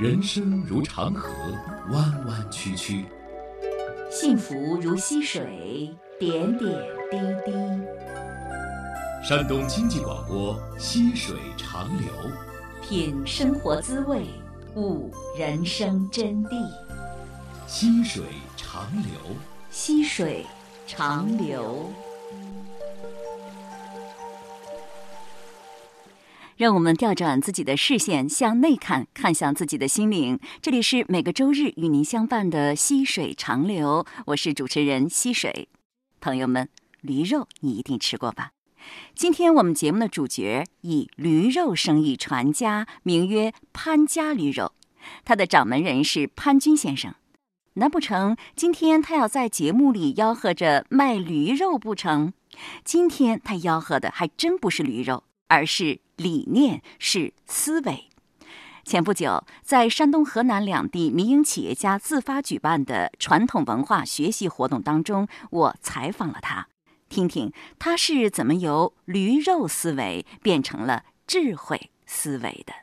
人生如长河，弯弯曲曲；幸福如溪水，点点滴滴。山东经济广播《溪水长流》，品生活滋味，悟人生真谛。溪水长流，溪水长流。让我们调转自己的视线，向内看，看向自己的心灵。这里是每个周日与您相伴的溪水长流，我是主持人溪水。朋友们，驴肉你一定吃过吧？今天我们节目的主角以驴肉生意传家，名曰潘家驴肉，他的掌门人是潘军先生。难不成今天他要在节目里吆喝着卖驴肉不成？今天他吆喝的还真不是驴肉。而是理念，是思维。前不久，在山东、河南两地民营企业家自发举办的传统文化学习活动当中，我采访了他，听听他是怎么由驴肉思维变成了智慧思维的。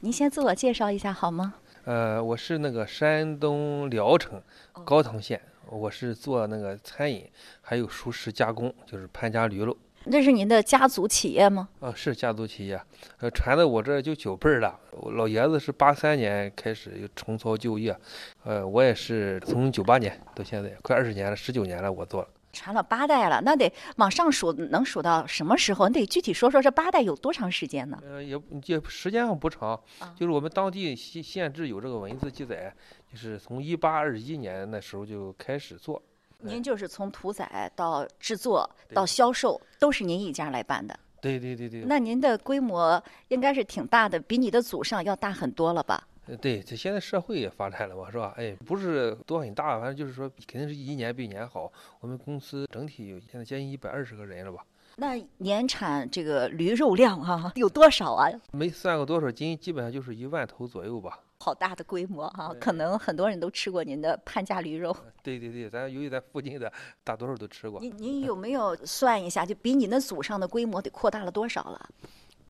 您先自我介绍一下好吗？呃，我是那个山东聊城高唐县，我是做那个餐饮，还有熟食加工，就是潘家驴肉。这是您的家族企业吗？啊，是家族企业，呃，传到我这就九辈儿了。我老爷子是八三年开始又重操旧业，呃，我也是从九八年到现在快二十年了，十九年了，我做了。传了八代了，那得往上数，能数到什么时候？你得具体说说这八代有多长时间呢？呃，也也时间上不长，就是我们当地县县志有这个文字记载，就是从一八二一年那时候就开始做。您就是从屠宰到制作到销售，都是您一家来办的。对对对对。那您的规模应该是挺大的，比你的祖上要大很多了吧？呃，对，这现在社会也发展了嘛，是吧？哎，不是多很大，反正就是说，肯定是一年比一年好。我们公司整体有现在接近一百二十个人了吧？那年产这个驴肉量啊，有多少啊？没算过多少斤，基本上就是一万头左右吧。好大的规模哈，可能很多人都吃过您的潘家驴肉。对对对，咱由于咱附近的大多数都吃过。您您有没有算一下，就比你那祖上的规模得扩大了多少了？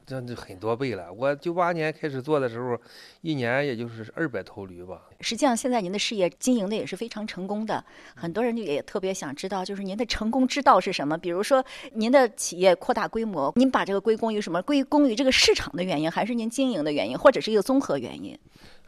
这就很多倍了。我九八年开始做的时候，一年也就是二百头驴吧。实际上，现在您的事业经营的也是非常成功的。很多人就也特别想知道，就是您的成功之道是什么？比如说，您的企业扩大规模，您把这个归功于什么？归功于这个市场的原因，还是您经营的原因，或者是一个综合原因？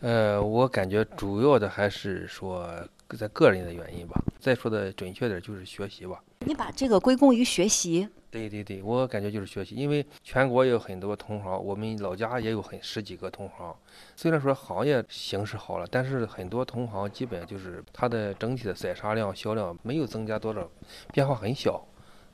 呃，我感觉主要的还是说在个人的原因吧。再说的准确点，就是学习吧。你把这个归功于学习？对对对，我感觉就是学习，因为全国也有很多同行，我们老家也有很十几个同行。虽然说行业形势好了，但是很多同行基本就是它的整体的宰杀量、销量没有增加多少，变化很小。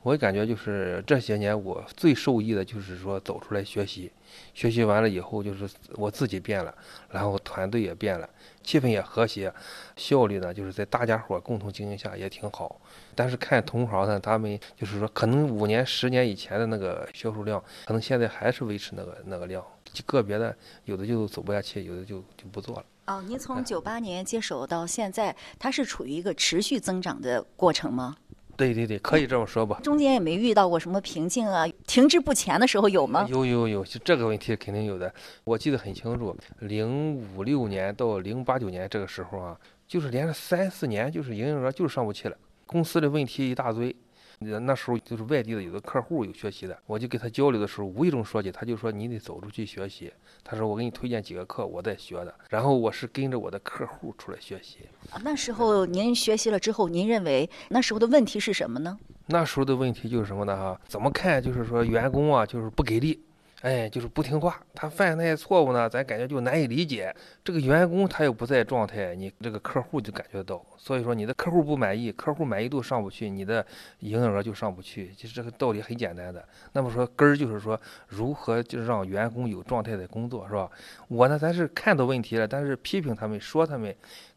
我感觉就是这些年我最受益的就是说走出来学习，学习完了以后就是我自己变了，然后团队也变了，气氛也和谐，效率呢就是在大家伙共同经营下也挺好。但是看同行呢，他们就是说可能五年、十年以前的那个销售量，可能现在还是维持那个那个量，个别的有的就走不下去，有的就就不做了。哦，您从九八年接手到现在，它是处于一个持续增长的过程吗？对对对，可以这么说吧。中间也没遇到过什么瓶颈啊，停滞不前的时候有吗？有有有，就这个问题肯定有的。我记得很清楚，零五六年到零八九年这个时候啊，就是连着三四年，就是营业额就是上不去了，公司的问题一大堆。那时候就是外地的有的客户有学习的，我就跟他交流的时候，无意中说起，他就说你得走出去学习。他说我给你推荐几个课，我在学的。然后我是跟着我的客户出来学习。那时候您学习了之后，您认为那时候的问题是什么呢？那时候的问题就是什么呢？哈，怎么看就是说员工啊，就是不给力。哎，就是不听话，他犯那些错误呢，咱感觉就难以理解。这个员工他又不在状态，你这个客户就感觉到，所以说你的客户不满意，客户满意度上不去，你的营业额就上不去。其实这个道理很简单的。那么说根儿就是说，如何就是让员工有状态的工作，是吧？我呢，咱是看到问题了，但是批评他们说他们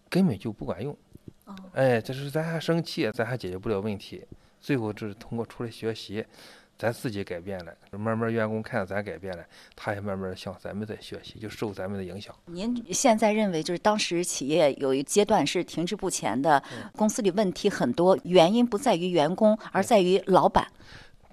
根本就不管用。哎，这是咱还生气，咱还解决不了问题。最后就是通过出来学习。咱自己改变了，慢慢员工看到咱改变了，他也慢慢向咱们在学习，就受咱们的影响。您现在认为，就是当时企业有一阶段是停滞不前的，公司里问题很多，原因不在于员工，而在于老板。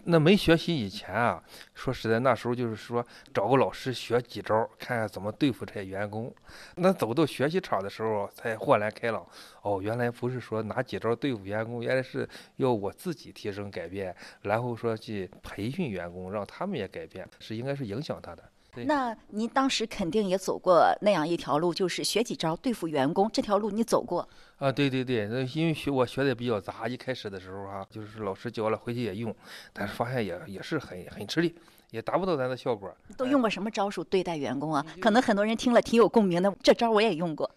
那没学习以前啊，说实在，那时候就是说找个老师学几招，看看怎么对付这些员工。那走到学习场的时候，才豁然开朗。哦，原来不是说拿几招对付员工，原来是要我自己提升改变，然后说去培训员工，让他们也改变，是应该是影响他的。那您当时肯定也走过那样一条路，就是学几招对付员工，这条路你走过。啊，对对对，那因为学我学的比较杂，一开始的时候哈，就是老师教了，回去也用，但是发现也也是很很吃力，也达不到咱的效果。都用过什么招数对待员工啊？可能很多人听了挺有共鸣的，这招我也用过。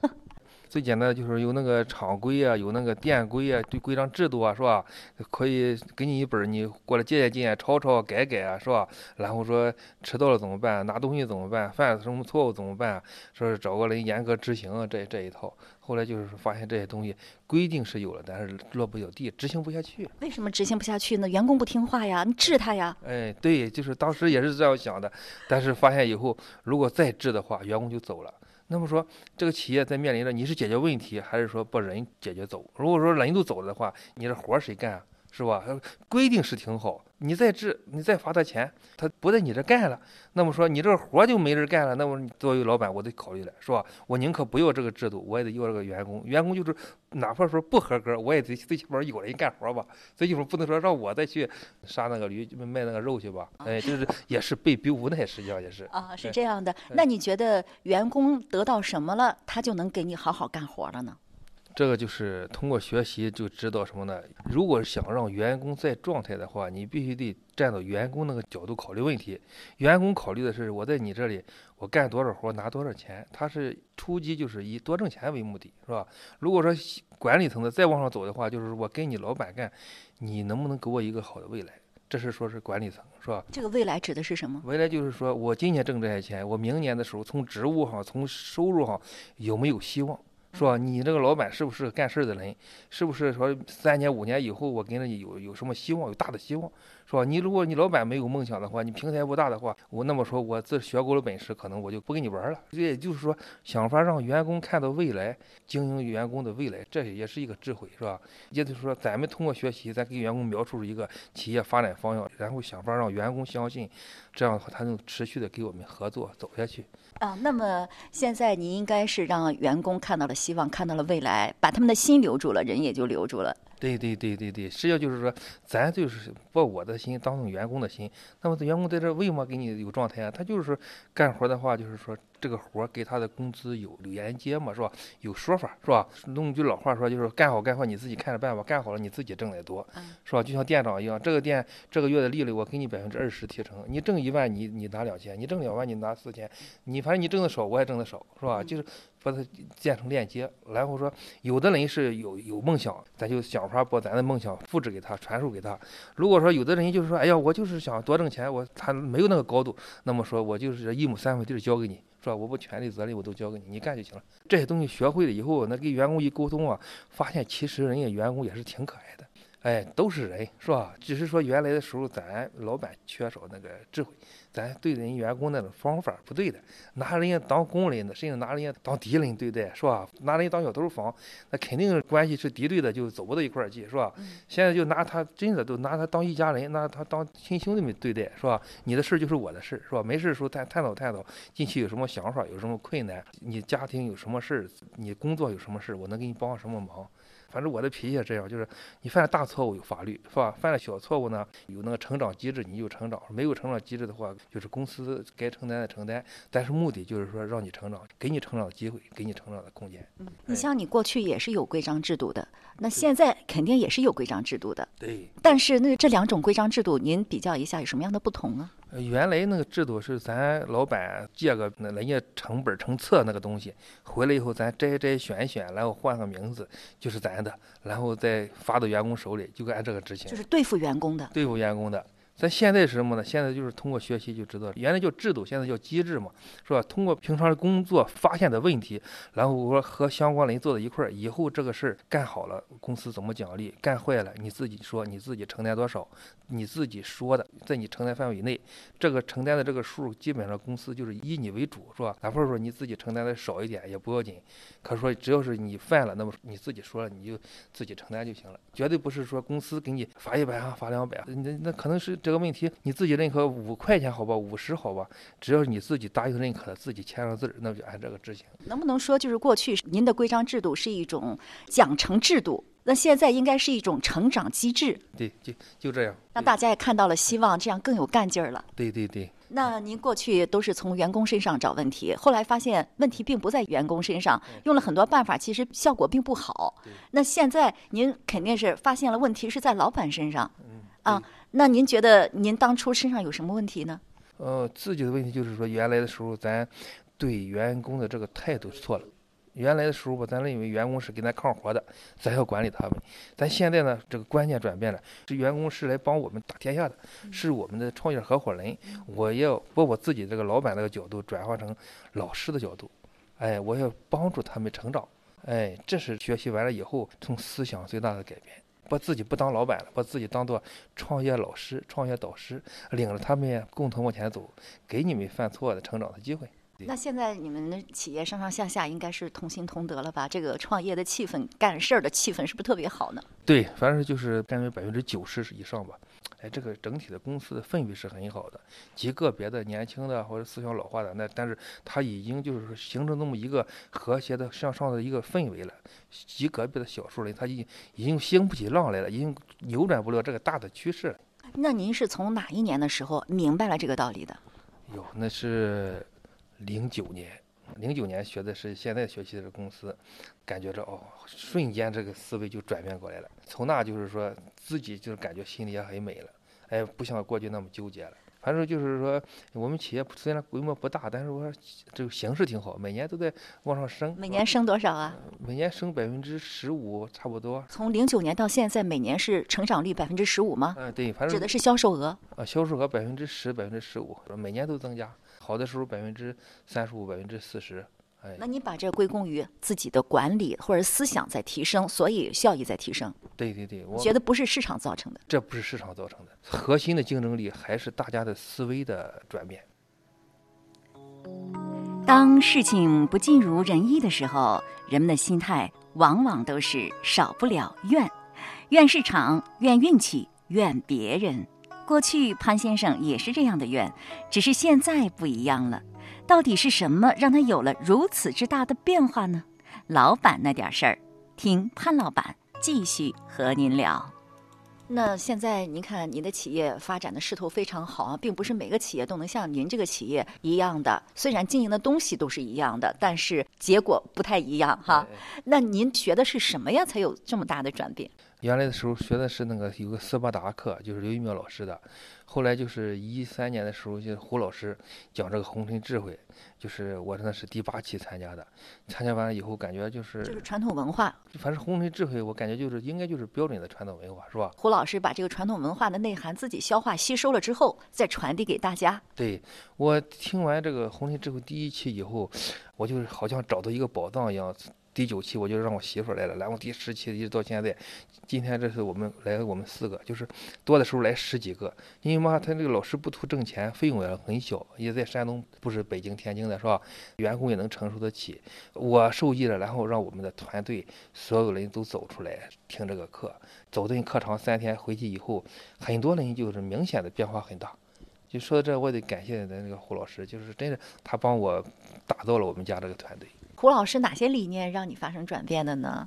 最简单的就是有那个厂规啊，有那个店规啊，对规章制度啊，是吧？可以给你一本，你过来借鉴借鉴，抄抄改改啊，是吧？然后说迟到了怎么办？拿东西怎么办？犯了什么错误怎么办？说是找个人严格执行啊，这这一套。后来就是发现这些东西规定是有了，但是落不了地，执行不下去。为什么执行不下去呢？员工不听话呀，你治他呀。哎，对，就是当时也是这样想的，但是发现以后，如果再治的话，员工就走了。那么说，这个企业在面临着你是解决问题，还是说把人解决走？如果说人都走了的话，你这活谁干啊？是吧？规定是挺好。你再治，你再罚他钱，他不在你这干了，那么说你这个活就没人干了。那么作为老板，我得考虑了，是吧？我宁可不要这个制度，我也得要这个员工。员工就是哪怕说不合格，我也得最起码有人干活吧。最起码不能说让我再去杀那个驴卖那个肉去吧？哎，就是也是被逼无奈，实际上也是啊，是这样的。那你觉得员工得到什么了，他就能给你好好干活了呢？这个就是通过学习就知道什么呢？如果想让员工在状态的话，你必须得站到员工那个角度考虑问题。员工考虑的是我在你这里我干多少活拿多少钱，他是初级就是以多挣钱为目的，是吧？如果说管理层的再往上走的话，就是我跟你老板干，你能不能给我一个好的未来？这是说是管理层，是吧？这个未来指的是什么？未来就是说我今年挣这些钱，我明年的时候从职务上从收入上有没有希望？说？你这个老板是不是干事的人？是不是说三年五年以后我跟着你有有什么希望？有大的希望？是吧？你如果你老板没有梦想的话，你平台不大的话，我那么说，我自学够了本事，可能我就不跟你玩了。这也就是说，想法让员工看到未来，经营员工的未来，这也是一个智慧，是吧？也就是说，咱们通过学习，咱给员工描述一个企业发展方向，然后想法让员工相信，这样的话，他能持续的给我们合作走下去。啊，那么现在你应该是让员工看到了希望，看到了未来，把他们的心留住了，人也就留住了。对对对对对，实际上就是说，咱就是把我的心当成员工的心。那么这员工在这为什么给你有状态啊？他就是说干活的话，就是说这个活给他的工资有连接嘛，是吧？有说法是吧？弄句老话说，就是干好干坏你自己看着办吧。干好了你自己挣得多，是吧？就像店长一样，这个店这个月的利润我给你百分之二十提成，你挣一万你你拿两千，你挣两万你拿四千，你反正你挣的少我也挣的少，是吧？就是。把它建成链接，然后说，有的人是有有梦想，咱就想法把咱的梦想复制给他，传授给他。如果说有的人就是说，哎呀，我就是想多挣钱，我他没有那个高度，那么说我就是一亩三分地交给你，是吧？我把权利责任我都交给你，你干就行了。这些东西学会了以后，那跟员工一沟通啊，发现其实人家员工也是挺可爱的。哎，都是人，是吧？只是说原来的时候，咱老板缺少那个智慧，咱对人员工那种方法不对的，拿人家当工人的，甚至拿人家当敌人对待，是吧？拿人家当小偷防，那肯定关系是敌对的，就走不到一块儿去，是吧？现在就拿他真的都拿他当一家人，拿他当亲兄弟们对待，是吧？你的事儿就是我的事儿，是吧？没事的时候探探讨探讨，近期有什么想法，有什么困难，你家庭有什么事儿，你工作有什么事儿，我能给你帮什么忙？反正我的脾气也这样，就是你犯了大错误有法律，是吧？犯了小错误呢，有那个成长机制，你就成长；没有成长机制的话，就是公司该承担的承担。但是目的就是说让你成长，给你成长的机会，给你成长的空间。嗯，你像你过去也是有规章制度的，那现在肯定也是有规章制度的。对。但是那这两种规章制度，您比较一下有什么样的不同呢？原来那个制度是咱老板借个那人家成本成册那个东西，回来以后咱摘摘选选，然后换个名字就是咱的，然后再发到员工手里，就按这个执行。就是对付员工的。对付员工的。咱现在是什么呢？现在就是通过学习就知道，原来叫制度，现在叫机制嘛，是吧？通过平常的工作发现的问题，然后说和相关人坐在一块儿，以后这个事儿干好了，公司怎么奖励？干坏了你自己说，你自己承担多少？你自己说的，在你承担范围内，这个承担的这个数，基本上公司就是以你为主，是吧？哪怕说你自己承担的少一点也不要紧，可是说只要是你犯了，那么你自己说了，你就自己承担就行了，绝对不是说公司给你罚一百啊，罚两百，那那可能是。这个问题你自己认可五块钱好吧，五十好吧，只要你自己答应认可了，自己签上字儿，那就按这个执行。能不能说，就是过去您的规章制度是一种奖惩制度，那现在应该是一种成长机制，对，就就这样。让大家也看到了希望，这样更有干劲儿了。对对对，那您过去都是从员工身上找问题，后来发现问题并不在员工身上，用了很多办法，其实效果并不好。那现在您肯定是发现了问题是在老板身上，啊，那您觉得您当初身上有什么问题呢？呃，自己的问题就是说，原来的时候咱对员工的这个态度错了。原来的时候吧，咱认为员工是给咱干活的，咱要管理他们。咱现在呢，这个观念转变了，是员工是来帮我们打天下的，是我们的创业合伙人。我要把我自己这个老板那个角度转化成老师的角度，哎，我要帮助他们成长。哎，这是学习完了以后从思想最大的改变，把自己不当老板了，把自己当做创业老师、创业导师，领着他们共同往前走，给你们犯错的成长的机会。那现在你们的企业上上下下应该是同心同德了吧？这个创业的气氛、干事儿的气氛是不是特别好呢？对，反正就是占为百分之九十以上吧。哎，这个整体的公司的氛围是很好的，极个别的年轻的或者思想老化的，那但是他已经就是说形成这么一个和谐的向上的一个氛围了。极个别的小数人，他已经已经兴不起浪来了，已经扭转不了这个大的趋势了。那您是从哪一年的时候明白了这个道理的？哟，那是。零九年，零九年学的是现在学习的公司，感觉着哦，瞬间这个思维就转变过来了。从那就是说自己就是感觉心里也很美了，哎，不像过去那么纠结了。反正就是说，我们企业虽然规模不大，但是我这个形势挺好，每年都在往上升。每年升多少啊？每年升百分之十五，差不多。从零九年到现在，每年是成长率百分之十五吗？嗯，对，反正指的是销售额。啊，销售额百分之十、百分之十五，每年都增加。好的时候百分之三十五、百分之四十，哎，那你把这归功于自己的管理或者思想在提升，所以效益在提升。对对对，我觉得不是市场造成的，这不是市场造成的，核心的竞争力还是大家的思维的转变。当事情不尽如人意的时候，人们的心态往往都是少不了怨，怨市场，怨运气，怨别人。过去潘先生也是这样的愿，只是现在不一样了。到底是什么让他有了如此之大的变化呢？老板那点事儿，听潘老板继续和您聊。那现在您看，您的企业发展的势头非常好啊，并不是每个企业都能像您这个企业一样的。虽然经营的东西都是一样的，但是结果不太一样哈。那您学的是什么呀，才有这么大的转变？原来的时候学的是那个有个斯巴达课，就是刘一苗老师的。后来就是一三年的时候，就胡老师讲这个红尘智慧，就是我真的是第八期参加的。参加完了以后，感觉就是就是传统文化。反正红尘智慧，我感觉就是应该就是标准的传统文化，是吧？胡老师把这个传统文化的内涵自己消化吸收了之后，再传递给大家。对我听完这个红尘智慧第一期以后，我就是好像找到一个宝藏一样。第九期我就让我媳妇来了，然后第十期一直到现在，今天这是我们来我们四个，就是多的时候来十几个。因为嘛，他这个老师不图挣钱，费用也很小，也在山东，不是北京、天津的，是吧？员工也能承受得起。我受益了，然后让我们的团队所有人都走出来听这个课，走进课堂三天回去以后，很多人就是明显的变化很大。就说到这，我得感谢咱那个胡老师，就是真是他帮我打造了我们家这个团队。胡老师哪些理念让你发生转变的呢？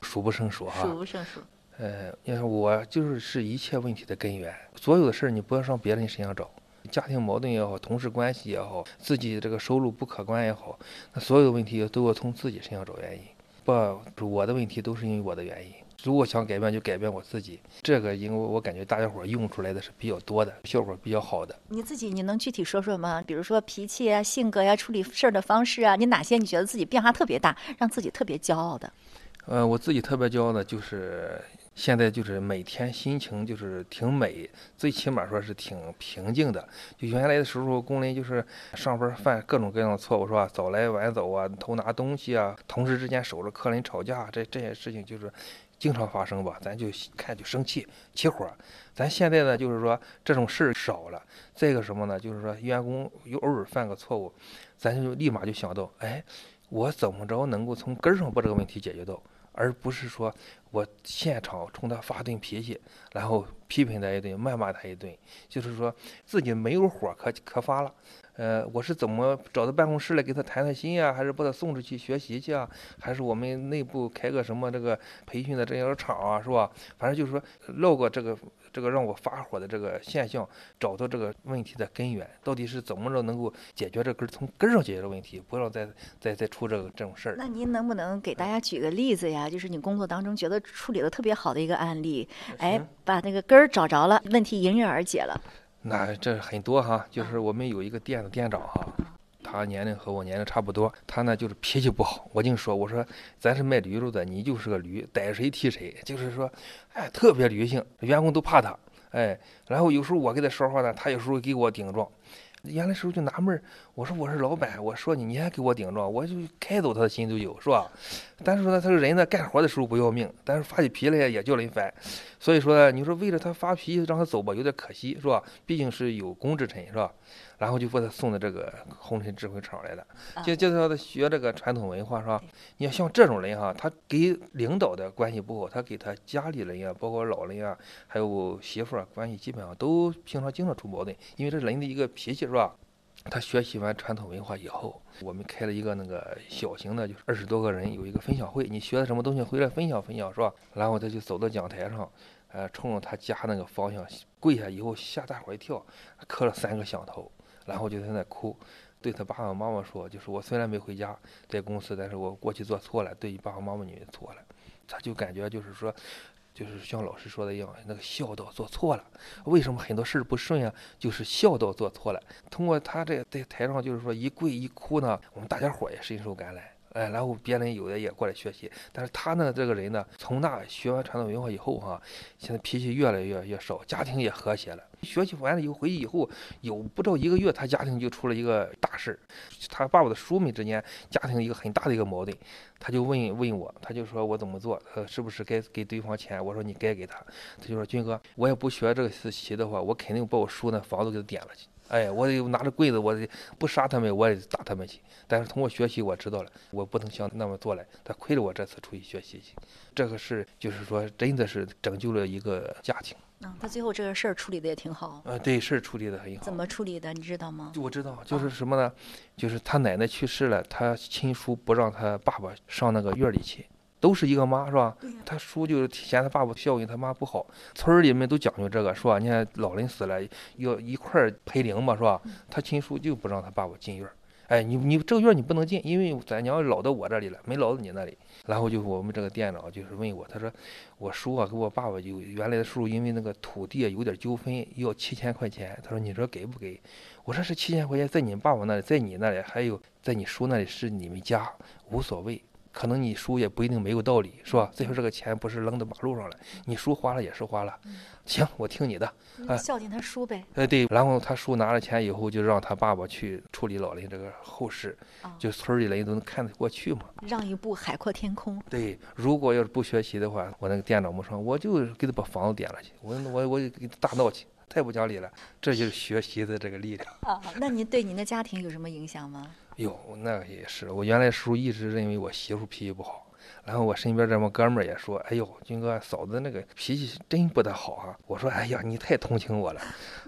数不胜数哈，数不胜数。呃，你看我就是是一切问题的根源。所有的事儿你不要上别人身上找，家庭矛盾也好，同事关系也好，自己这个收入不可观也好，那所有的问题都要从自己身上找原因。不，我的问题都是因为我的原因。如果想改变，就改变我自己。这个，因为我感觉大家伙用出来的是比较多的，效果比较好的。你自己，你能具体说说吗？比如说脾气啊、性格呀、处理事儿的方式啊，你哪些你觉得自己变化特别大，让自己特别骄傲的？呃，我自己特别骄傲的就是现在就是每天心情就是挺美，最起码说是挺平静的。就原来的时候，工人就是上班犯各种各样的错误，是吧？早来晚走啊，偷拿东西啊，同事之间守着客人吵架，这这些事情就是。经常发生吧，咱就看就生气起火。咱现在呢，就是说这种事儿少了。再一个什么呢？就是说员工有偶尔犯个错误，咱就立马就想到，哎，我怎么着能够从根上把这个问题解决到，而不是说我现场冲他发顿脾气，然后批评他一顿，谩骂他一顿，就是说自己没有火可可发了。呃，我是怎么找到办公室来给他谈谈心呀？还是把他送出去学习去啊？还是我们内部开个什么这个培训的这样的场啊？是吧？反正就是说绕过这个这个让我发火的这个现象，找到这个问题的根源，到底是怎么着能够解决这根从根上解决这问题，不要再再再出这个这种事儿。那您能不能给大家举个例子呀？就是你工作当中觉得处理的特别好的一个案例，哎，把那个根儿找着了，问题迎刃而解了。那这很多哈，就是我们有一个店的店长哈，他年龄和我年龄差不多，他呢就是脾气不好。我净说，我说咱是卖驴肉的，你就是个驴，逮谁踢谁，就是说，哎，特别驴性，员工都怕他，哎，然后有时候我跟他说话呢，他有时候给我顶撞。原来时候就纳闷儿，我说我是老板，我说你你还给我顶撞，我就开走他的心都有，是吧？但是说呢，他这人呢，干活的时候不要命，但是发起脾气来也叫人烦。所以说呢，你说为了他发脾气让他走吧，有点可惜，是吧？毕竟是有功之臣，是吧？然后就把他送到这个红尘智慧场来了，就就叫他学这个传统文化，是吧？你要像这种人哈，他给领导的关系不好，他给他家里人呀，包括老人呀，还有媳妇儿关系基本上都平常经常出矛盾，因为这人的一个脾气，是吧？他学习完传统文化以后，我们开了一个那个小型的，就是二十多个人有一个分享会，你学的什么东西回来分享分享，是吧？然后他就走到讲台上，呃，冲着他家那个方向跪下以后，吓大伙一跳，磕了三个响头。然后就在那哭，对他爸爸妈妈说：“就是我虽然没回家，在公司，但是我过去做错了，对你爸爸妈妈你们错了。”他就感觉就是说，就是像老师说的一样，那个孝道做错了。为什么很多事儿不顺啊？就是孝道做错了。通过他这在台上就是说一跪一哭呢，我们大家伙也深受感染。哎，然后别人有的也过来学习，但是他呢，这个人呢，从那学完传统文化以后哈，现在脾气越来越越少，家庭也和谐了。学习完了以后回去以后，有不到一个月，他家庭就出了一个大事儿他爸爸的叔们之间家庭一个很大的一个矛盾，他就问问我，他就说我怎么做，呃，是不是该给对方钱？我说你该给他。他就说军哥，我也不学这个四棋的话，我肯定把我叔那房子给他点了去。哎，我得拿着棍子，我得不杀他们，我也打他们去。但是通过学习，我知道了，我不能像那么做了。他亏了我这次出去学习去，这个事就是说，真的是拯救了一个家庭。嗯，他最后这个事儿处理的也挺好。呃，对，事儿处理的很好。怎么处理的？你知道吗？我知道，就是什么呢？就是他奶奶去世了，他亲叔不让他爸爸上那个院里去。都是一个妈是吧？他叔就是嫌他爸爸孝敬他妈不好，村儿里面都讲究这个是吧？你看老人死了要一块儿陪灵嘛是吧？他亲叔就不让他爸爸进院儿，哎，你你这个院儿你不能进，因为咱娘老到我这里了，没老到你那里。然后就我们这个店长就是问我，他说我叔啊跟我爸爸就原来的叔因为那个土地有点纠纷，要七千块钱，他说你说给不给？我说是七千块钱在你爸爸那里，在你那里还有在你叔那里是你们家无所谓。可能你输也不一定没有道理，是吧？最后这个钱不是扔到马路上了，你输花了也是花了。行，我听你的。孝敬他叔呗。哎，对。然后他叔拿了钱以后，就让他爸爸去处理老人这个后事，就村里人都能看得过去嘛。让一步海阔天空。对，如果要是不学习的话，我那个店长们说，我就给他把房子点了去，我我我给他大闹去，太不讲理了。这就是学习的这个力量。啊，那您对您的家庭有什么影响吗？哟，那也是。我原来叔一直认为我媳妇脾气不好，然后我身边这帮哥们儿也说：“哎呦，军哥嫂子那个脾气真不大好啊。”我说：“哎呀，你太同情我了。”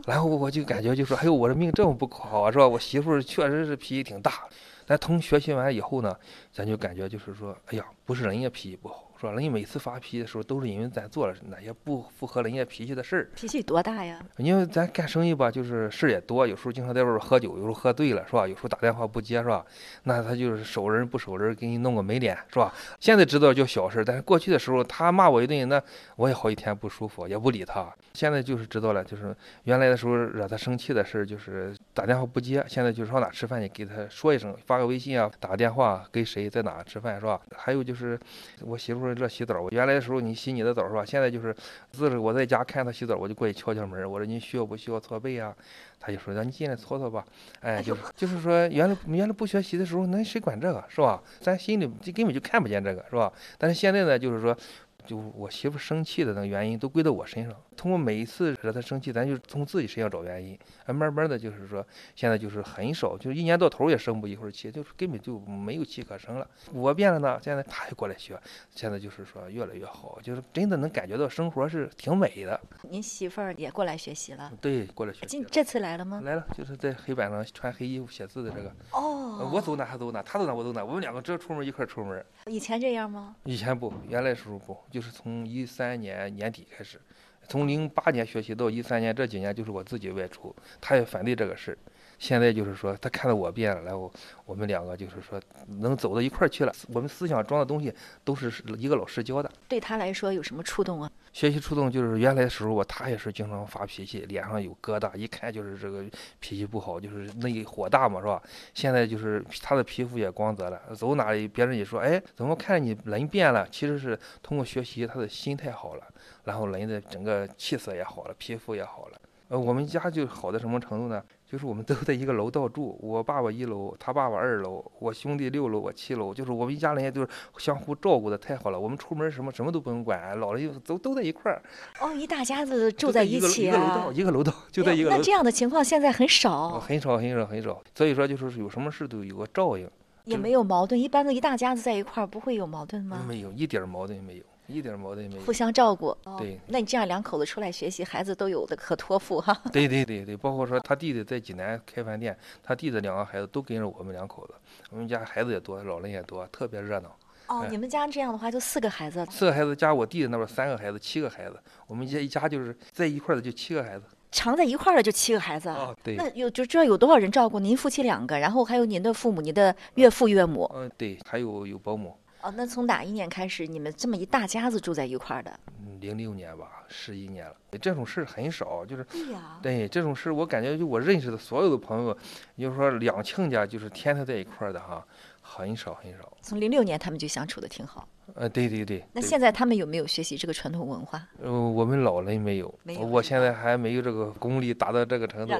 然后我就感觉就说：“哎呦，我的命这么不好啊，是吧？我媳妇确实是脾气挺大。”但同学习完以后呢，咱就感觉就是说：“哎呀，不是人家脾气不好。”说人家每次发脾气的时候，都是因为咱做了哪些不符合人家脾气的事儿。脾气多大呀？因为咱干生意吧，就是事儿也多，有时候经常在外边喝酒，有时候喝醉了，是吧？有时候打电话不接，是吧？那他就是熟人不熟人，给你弄个没脸，是吧？现在知道叫小事，但是过去的时候，他骂我一顿，那我也好几天不舒服，也不理他。现在就是知道了，就是原来的时候惹他生气的事儿，就是打电话不接。现在就是上哪吃饭，你给他说一声，发个微信啊，打个电话，给谁在哪吃饭，是吧？还有就是我媳妇热洗澡，我原来。的时候你洗你的澡是吧？现在就是自个我在家看她洗澡，我就过去敲敲门。我说你需要不需要搓背啊？他就说让你进来搓搓吧。哎，就就是说原来原来不学习的时候，那谁管这个是吧？咱心里就根本就看不见这个是吧？但是现在呢，就是说就我媳妇生气的那个原因都归到我身上。通过每一次惹他生气，咱就从自己身上找原因。哎，慢慢的就是说，现在就是很少，就是一年到头也生不一会儿气，就是根本就没有气可生了。我变了呢，现在他也过来学，现在就是说越来越好，就是真的能感觉到生活是挺美的。您媳妇儿也过来学习了？对，过来学习。今这次来了吗？来了，就是在黑板上穿黑衣服写字的这个。哦，我走哪他走哪，他走哪我走哪，我们两个只要出门一块出门。以前这样吗？以前不，原来时候不，就是从一三年年底开始，从零八年学习到一三年这几年，就是我自己外出，他也反对这个事儿。现在就是说，他看到我变了，然后我们两个就是说能走到一块儿去了。我们思想装的东西都是一个老师教的。对他来说有什么触动啊？学习触动就是原来的时候我他也是经常发脾气，脸上有疙瘩，一看就是这个脾气不好，就是那火大嘛，是吧？现在就是他的皮肤也光泽了，走哪里别人也说，哎，怎么看着你人变了？其实是通过学习，他的心态好了，然后人的整个气色也好了，皮肤也好了。呃，我们家就好到什么程度呢？就是我们都在一个楼道住，我爸爸一楼，他爸爸二楼，我兄弟六楼，我七楼，就是我们一家人也都是相互照顾的太好了。我们出门什么什么都不用管，老人都都在一块儿。哦，一大家子住在一起啊！一个楼道，一个楼道就在一个楼。那这样的情况现在很少，很少很少很少。所以说，就是有什么事都有个照应，也没有矛盾。一般的一大家子在一块儿，不会有矛盾吗？没有，一点矛盾没有。一点矛盾没有，互相照顾。对，那你这样两口子出来学习，孩子都有的可托付哈。对对对对，包括说他弟弟在济南开饭店，他弟弟两个孩子都跟着我们两口子，我们家孩子也多，老人也多，特别热闹。哦，你们家这样的话就四个孩子。四个孩子加我弟弟那边三个孩子，七个孩子，我们家一家就是在一块的就七个孩子。常在一块的就七个孩子。啊，对。那有就知道有多少人照顾？您夫妻两个，然后还有您的父母、您的岳父岳母。嗯，对，还有有保姆。哦，那从哪一年开始，你们这么一大家子住在一块儿的？嗯，零六年吧，十一年了。这种事很少，就是对呀，对这种事，我感觉就我认识的所有的朋友，就是说两亲家就是天天在一块儿的哈，很少很少。从零六年他们就相处的挺好。呃，对对对。那现在他们有没有学习这个传统文化？呃，我们老人没有，没有。我现在还没有这个功力达到这个程度。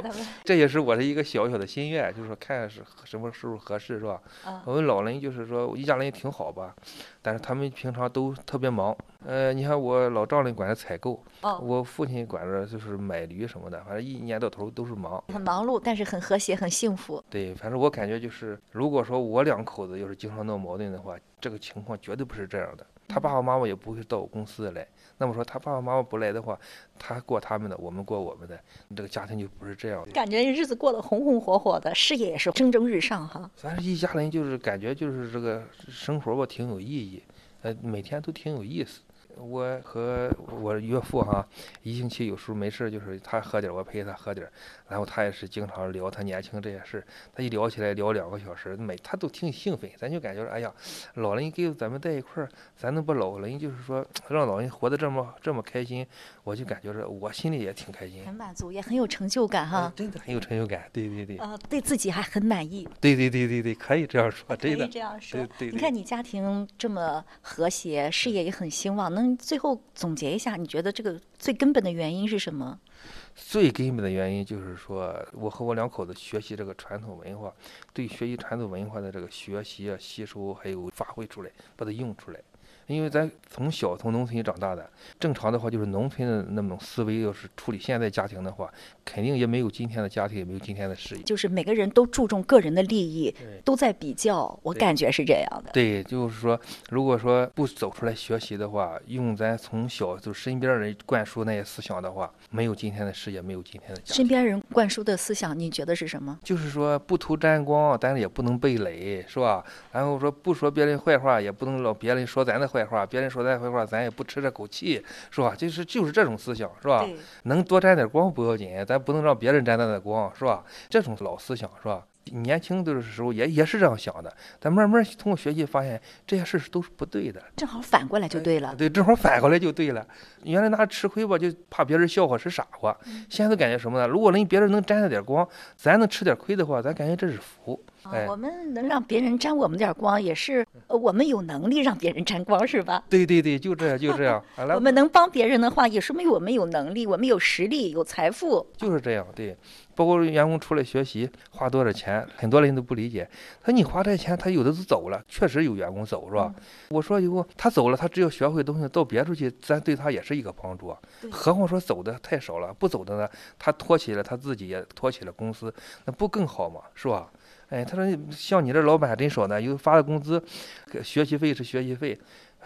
这也是我的一个小小的心愿，就是说看是什么时候合适，是吧？我们老人就是说一家人也挺好吧，但是他们平常都特别忙。呃，你看我老丈人管着采购，我父亲管着就是买驴什么的，反正一年到头都是忙。很忙碌，但是很和谐，很幸福。对，反正我感觉就是，如果说我两口子要是经常闹矛盾的话，这个情况绝对不是这样的。他爸爸妈妈也不会到我公司来。那么说，他爸爸妈妈不来的话，他过他们的，我们过我们的，这个家庭就不是这样的。感觉日子过得红红火火的，事业也是蒸蒸日上哈。咱是一家人，就是感觉就是这个生活吧，挺有意义，呃，每天都挺有意思。我和我岳父哈，一星期有时候没事就是他喝点我陪他喝点然后他也是经常聊他年轻这些事他一聊起来聊两个小时，每他都挺兴奋，咱就感觉哎呀，老人跟咱们在一块儿，咱能把老人就是说让老人活得这么这么开心，我就感觉着我心里也挺开心，很满足，也很有成就感哈，真的很有成就感，对对对，啊，对自己还很满意，对对对对对，可以这样说，真的可以这样说，对对，你看你家庭这么和谐，事业也很兴旺，能最后总结一下，你觉得这个最根本的原因是什么？最根本的原因就是说，我和我两口子学习这个传统文化，对学习传统文化的这个学习啊、吸收还有发挥出来，把它用出来。因为咱从小从农村长大的，正常的话就是农村的那种思维，要是处理现在家庭的话，肯定也没有今天的家庭，也没有今天的事业。就是每个人都注重个人的利益，都在比较，我感觉是这样的。对，就是说，如果说不走出来学习的话，用咱从小就身边人灌输那些思想的话，没有今天的事业，没有今天的家。身边人灌输的思想，你觉得是什么？就是说不图沾光，但是也不能被累，是吧？然后说不说别人坏话，也不能老别人说咱的坏。话别人说咱坏话，咱也不吃这口气，是吧？就是就是这种思想，是吧？能多沾点光不要紧，咱不能让别人沾咱的光，是吧？这种老思想，是吧？年轻的时候也也是这样想的，咱慢慢通过学习发现这些事都是不对的。正好反过来就对了。对，正好反过来就对了。原来拿吃亏吧，就怕别人笑话是傻瓜。现在感觉什么呢？如果人别人能沾着点光，咱能吃点亏的话，咱感觉这是福。哎我们能让别人沾我们点儿光，也是呃我们有能力让别人沾光，是吧？对对对，就这样就这样。我们能帮别人的话，也说明我们有能力，我们有实力，有财富。就是这样，对。包括员工出来学习花多少钱，很多人都不理解。他说你花这钱，他有的都走了，确实有员工走是吧？我说以后他走了，他只要学会东西，到别处去，咱对他也是一个帮助啊。何况说走的太少了，不走的呢，他托起了他自己，也托起了公司，那不更好吗？是吧？哎，他说像你这老板真少呢，有发的工资，学习费是学习费。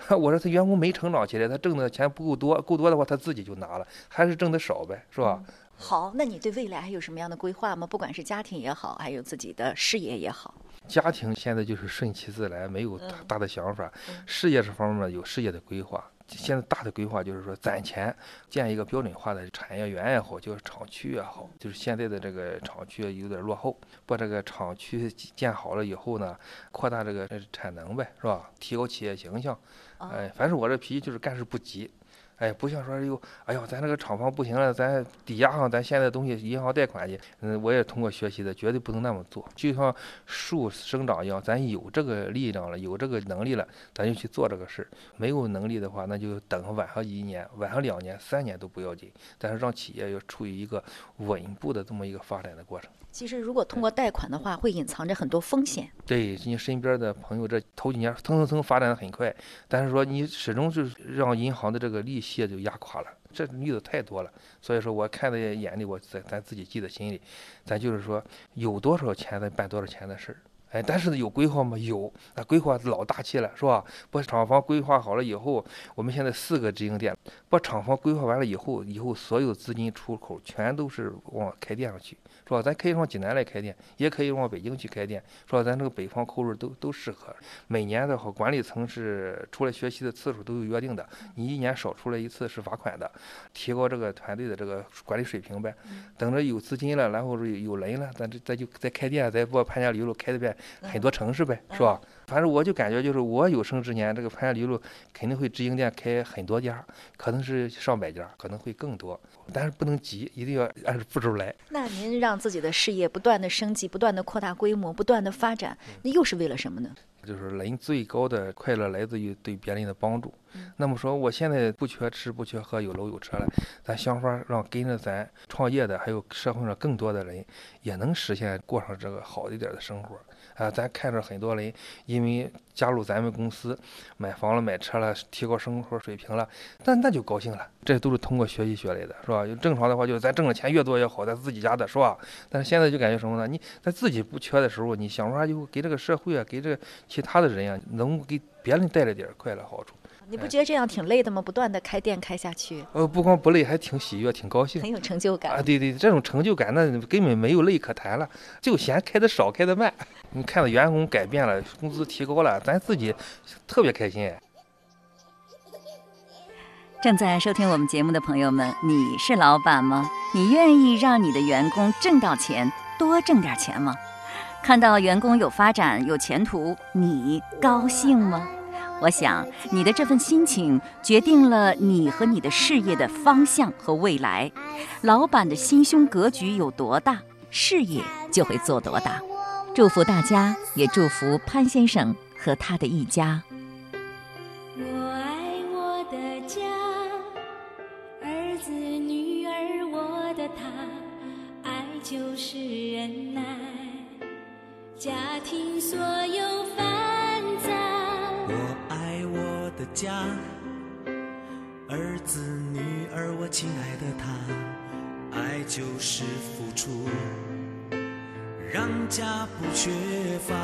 我说他员工没成长起来，他挣的钱不够多，够多的话他自己就拿了，还是挣的少呗，是吧？好，那你对未来还有什么样的规划吗？不管是家庭也好，还有自己的事业也好。家庭现在就是顺其自然，没有大的想法。嗯事业这方面有事业的规划。现在大的规划就是说攒钱建一个标准化的产业园也好，就是厂区也好，就是现在的这个厂区有点落后，把这个厂区建好了以后呢，扩大这个呃产能呗，是吧？提高企业形象。啊哎，反正我这脾气就是干事不急。哎，不像说有，哎呦，咱这个厂房不行了，咱抵押上咱现在东西，银行贷款去。嗯，我也通过学习的，绝对不能那么做。就像树生长一样，咱有这个力量了，有这个能力了，咱就去做这个事儿。没有能力的话，那就等晚上一年、晚上两年、三年都不要紧，但是让企业要处于一个稳步的这么一个发展的过程。其实，如果通过贷款的话，会隐藏着很多风险。对你身边的朋友，这头几年蹭蹭蹭发展的很快，但是说你始终是让银行的这个利息就压垮了，这例子太多了。所以说我看在眼里，我咱咱自己记在心里，咱就是说有多少钱咱办多少钱的事儿。哎，但是呢，有规划吗？有，那规划老大气了，是吧？把厂房规划好了以后，我们现在四个直营店，把厂房规划完了以后，以后所有资金出口全都是往开店上去，是吧？咱可以往济南来开店，也可以往北京去开店，是吧？咱这个北方口味都都适合。每年的话，管理层是出来学习的次数都有约定的，你一年少出来一次是罚款的，提高这个团队的这个管理水平呗。等着有资金了，然后是有人了，咱这咱就再开店，再把潘家旅路开的呗很多城市呗，是吧？反正我就感觉就是我有生之年，这个潘家里路肯定会直营店开很多家，可能是上百家，可能会更多，但是不能急，一定要按步骤来。那您让自己的事业不断的升级，不断的扩大规模，不断的发展，那又是为了什么呢？就是人最高的快乐来自于对别人的帮助。那么说，我现在不缺吃不缺喝，有楼有车了，咱想法让跟着咱创业的，还有社会上更多的人，也能实现过上这个好一点的生活。啊，咱看着很多人因为加入咱们公司，买房了、买车了，提高生活水平了，那那就高兴了。这都是通过学习学来的，是吧？正常的话，就是咱挣的钱越多越好，咱自己家的是吧？但是现在就感觉什么呢？你在自己不缺的时候，你想法就给这个社会啊，给这个其他的人啊，能给别人带来点快乐好处。你不觉得这样挺累的吗？不断的开店开下去，呃，不光不累，还挺喜悦，挺高兴很有成就感。啊！对对，这种成就感那根本没有累可谈了，就嫌开的少，开的慢。你看到员工改变了，工资提高了，咱自己特别开心。正在收听我们节目的朋友们，你是老板吗？你愿意让你的员工挣到钱，多挣点钱吗？看到员工有发展、有前途，你高兴吗？我想你的这份心情决定了你和你的事业的方向和未来。老板的心胸格局有多大，事业就会做多大。祝福大家，也祝福潘先生和他的一家。我爱我的家，儿子女儿我的他，爱就是忍耐，家庭所有烦家，儿子女儿我亲爱的他，爱就是付出，让家不缺乏。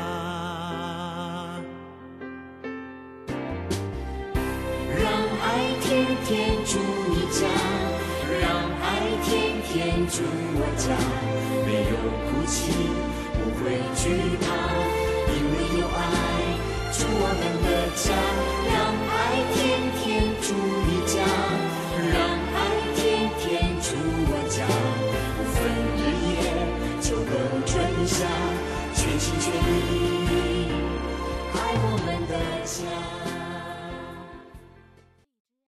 让爱天天住你家，让爱天天住我家，没有哭泣，不会惧怕，因为有爱住我们的家。全心全意爱我们的家。